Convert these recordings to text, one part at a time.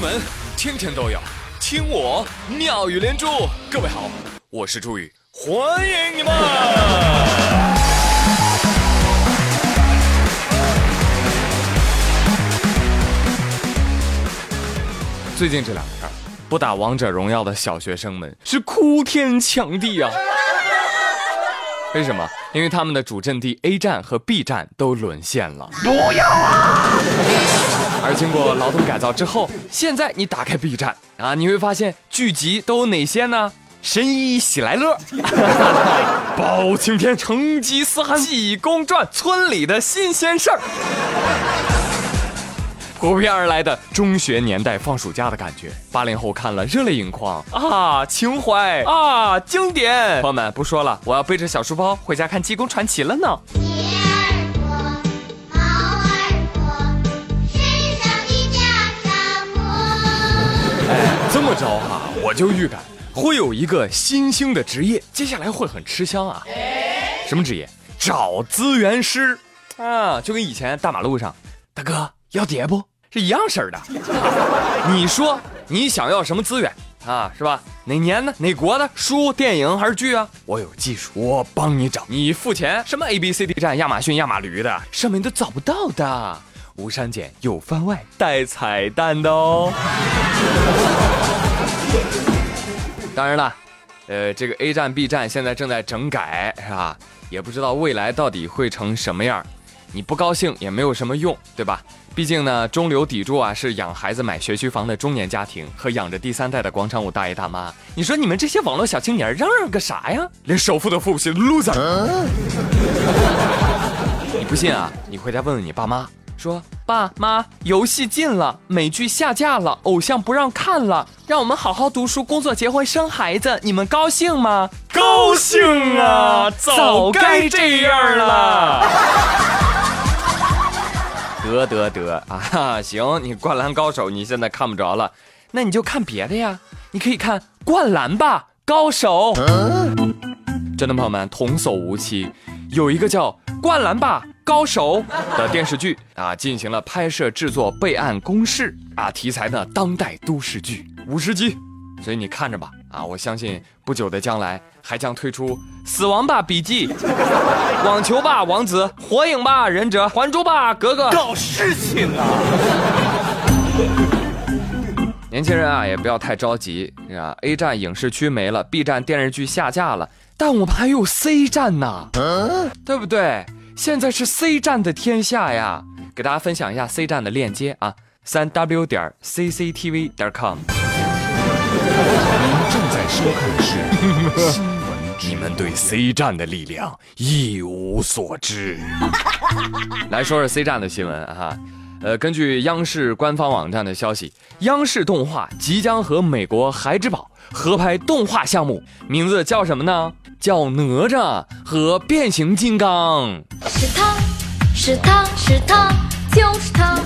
闻天天都有，听我妙语连珠。各位好，我是朱宇，欢迎你们。最近这两天，不打王者荣耀的小学生们是哭天抢地啊！为什么？因为他们的主阵地 A 站和 B 站都沦陷了。不要啊！而经过劳动改造之后，现在你打开 B 站啊，你会发现剧集都有哪些呢？神医喜来乐、包青天、成吉思汗、济公传、村里的新鲜事儿。扑面而来的中学年代放暑假的感觉，八零后看了热泪盈眶啊，情怀啊，经典。朋友们不说了，我要背着小书包回家看《济公传奇》了呢。哎，这么着哈，我就预感会有一个新兴的职业，接下来会很吃香啊。什么职业？找资源师啊，就跟以前大马路上，大哥要碟不？是一样式儿的，你说你想要什么资源啊？是吧？哪年呢？哪国的？书、电影还是剧啊？我有技术，我帮你找。你付钱，什么 A B C D 站、亚马逊、亚马驴的，上面都找不到的。无删减，有番外，带彩蛋的哦。当然了，呃，这个 A 站、B 站现在正在整改，是吧？也不知道未来到底会成什么样。你不高兴也没有什么用，对吧？毕竟呢，中流砥柱啊是养孩子买学区房的中年家庭和养着第三代的广场舞大爷大妈。你说你们这些网络小青年嚷嚷个啥呀？连首付都付不起，loser！你不信啊？你回家问问你爸妈，说爸妈，游戏禁了，美剧下架了，偶像不让看了，让我们好好读书、工作、结婚、生孩子，你们高兴吗？高兴啊！早该这样了。得得得啊，行，你灌篮高手你现在看不着了，那你就看别的呀，你可以看灌篮吧高手。真的朋友们，童叟无欺，有一个叫《灌篮吧高手》的电视剧啊，进行了拍摄制作备案公示啊，题材的当代都市剧，五十集。所以你看着吧，啊，我相信不久的将来还将推出《死亡吧笔记》《网球吧王子》《火影吧忍者》《还珠吧格格》。搞事情啊！年轻人啊，也不要太着急啊。A 站影视区没了，B 站电视剧下架了，但我们还有 C 站呢，嗯对不对？现在是 C 站的天下呀！给大家分享一下 C 站的链接啊，三 W 点 CCTV 点 com。您正在收看的是新闻。你们对 C 站的力量一无所知。来说说 C 站的新闻哈，呃，根据央视官方网站的消息，央视动画即将和美国孩之宝合拍动画项目，名字叫什么呢？叫哪吒和变形金刚。是他是他是他就是他。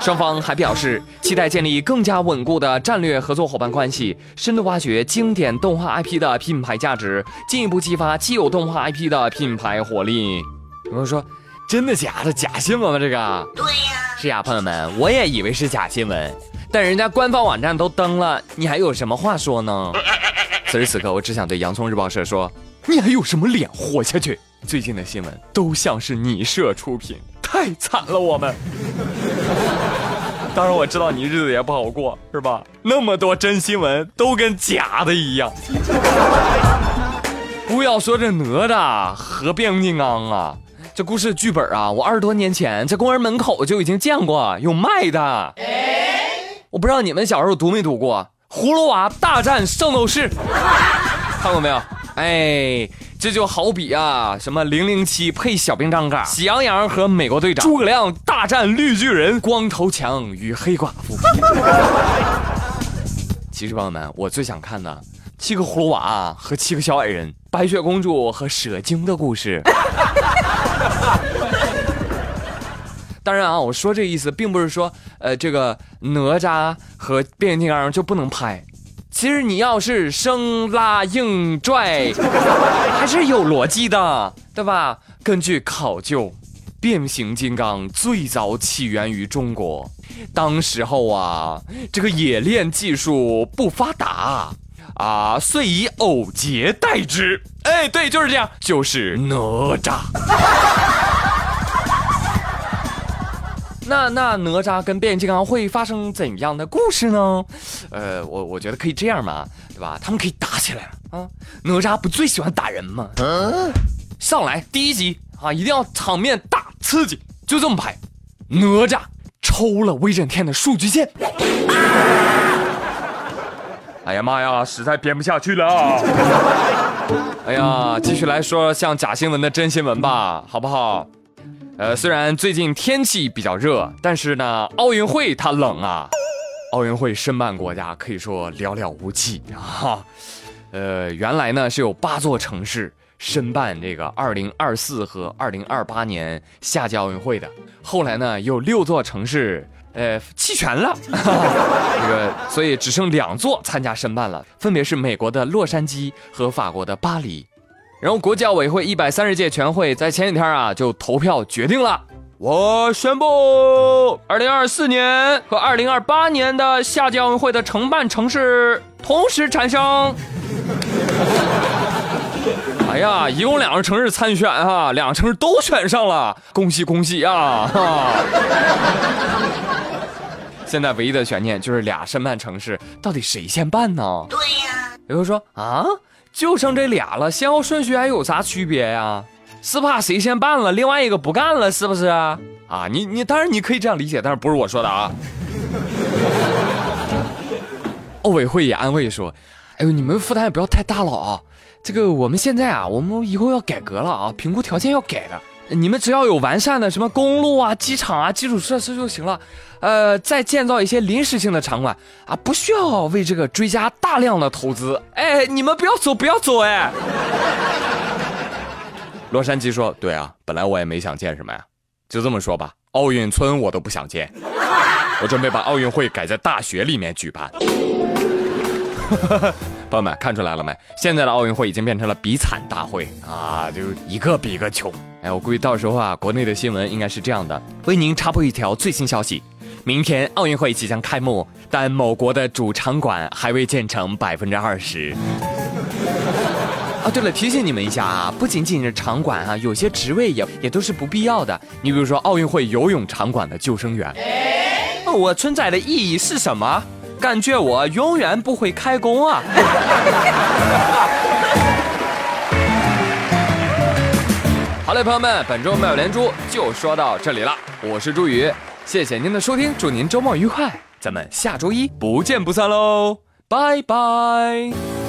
双方还表示，期待建立更加稳固的战略合作伙伴关系，深度挖掘经典动画 IP 的品牌价值，进一步激发既有动画 IP 的品牌活力。有人说：“真的假的？假新闻吗？这个？”对呀。是呀，朋友们，我也以为是假新闻，但人家官方网站都登了，你还有什么话说呢？此时此刻，我只想对洋葱日报社说：“你还有什么脸活下去？最近的新闻都像是你社出品。”太惨了，我们。当然我知道你日子也不好过，是吧？那么多真新闻都跟假的一样。不要说这哪吒和变形金刚啊，这故事剧本啊，我二十多年前在公园门口就已经见过有卖的。我不知道你们小时候读没读过《葫芦娃大战圣斗士》，看过没有？哎。这就好比啊，什么零零七配小兵张嘎，喜羊羊和美国队长，诸葛亮大战绿巨人，光头强与黑寡妇。其实朋友们，我最想看的七个葫芦娃和七个小矮人，白雪公主和蛇精的故事。当然啊，我说这意思并不是说，呃，这个哪吒和变形金刚就不能拍。其实你要是生拉硬拽，还是有逻辑的，对吧？根据考究，变形金刚最早起源于中国，当时候啊，这个冶炼技术不发达啊，遂以偶结代之。哎，对，就是这样，就是哪吒。那那哪吒跟变形金刚会发生怎样的故事呢？呃，我我觉得可以这样嘛，对吧？他们可以打起来了啊！哪吒不最喜欢打人吗？嗯上来第一集啊，一定要场面大刺激，就这么拍。哪吒抽了威震天的数据线，哎呀妈呀，实在编不下去了。哎呀，继续来说像假新闻的真新闻吧，好不好？呃，虽然最近天气比较热，但是呢，奥运会它冷啊。奥运会申办国家可以说寥寥无几啊。呃，原来呢是有八座城市申办这个二零二四和二零二八年夏季奥运会的，后来呢有六座城市呃弃权了，这个所以只剩两座参加申办了，分别是美国的洛杉矶和法国的巴黎。然后，国际奥委会一百三十届全会在前几天啊就投票决定了，我宣布，二零二四年和二零二八年的夏季奥运会的承办城市同时产生。哎呀，一共两个城市参选啊，两个城市都选上了，恭喜恭喜啊！现在唯一的悬念就是俩申办城市到底谁先办呢？对呀，有人说啊。就剩这俩了，先后顺序还有啥区别呀？是怕谁先办了，另外一个不干了，是不是啊？你你当然你可以这样理解，但是不是我说的啊？奥委会也安慰说：“哎呦，你们负担也不要太大了啊！这个我们现在啊，我们以后要改革了啊，评估条件要改的。”你们只要有完善的什么公路啊、机场啊、基础设施就行了，呃，再建造一些临时性的场馆啊，不需要为这个追加大量的投资。哎，你们不要走，不要走，哎。洛杉矶说：“对啊，本来我也没想建什么呀，就这么说吧，奥运村我都不想建，我准备把奥运会改在大学里面举办。”朋友们看出来了没？现在的奥运会已经变成了比惨大会啊，就一个比一个穷。哎，我估计到时候啊，国内的新闻应该是这样的：为您插播一条最新消息，明天奥运会即将开幕，但某国的主场馆还未建成百分之二十。啊，对了，提醒你们一下啊，不仅仅是场馆啊，有些职位也也都是不必要的。你比如说奥运会游泳场馆的救生员，我存在的意义是什么？感觉我永远不会开工啊！好嘞，朋友们，本周妙连珠就说到这里了。我是朱宇，谢谢您的收听，祝您周末愉快，咱们下周一不见不散喽，拜拜。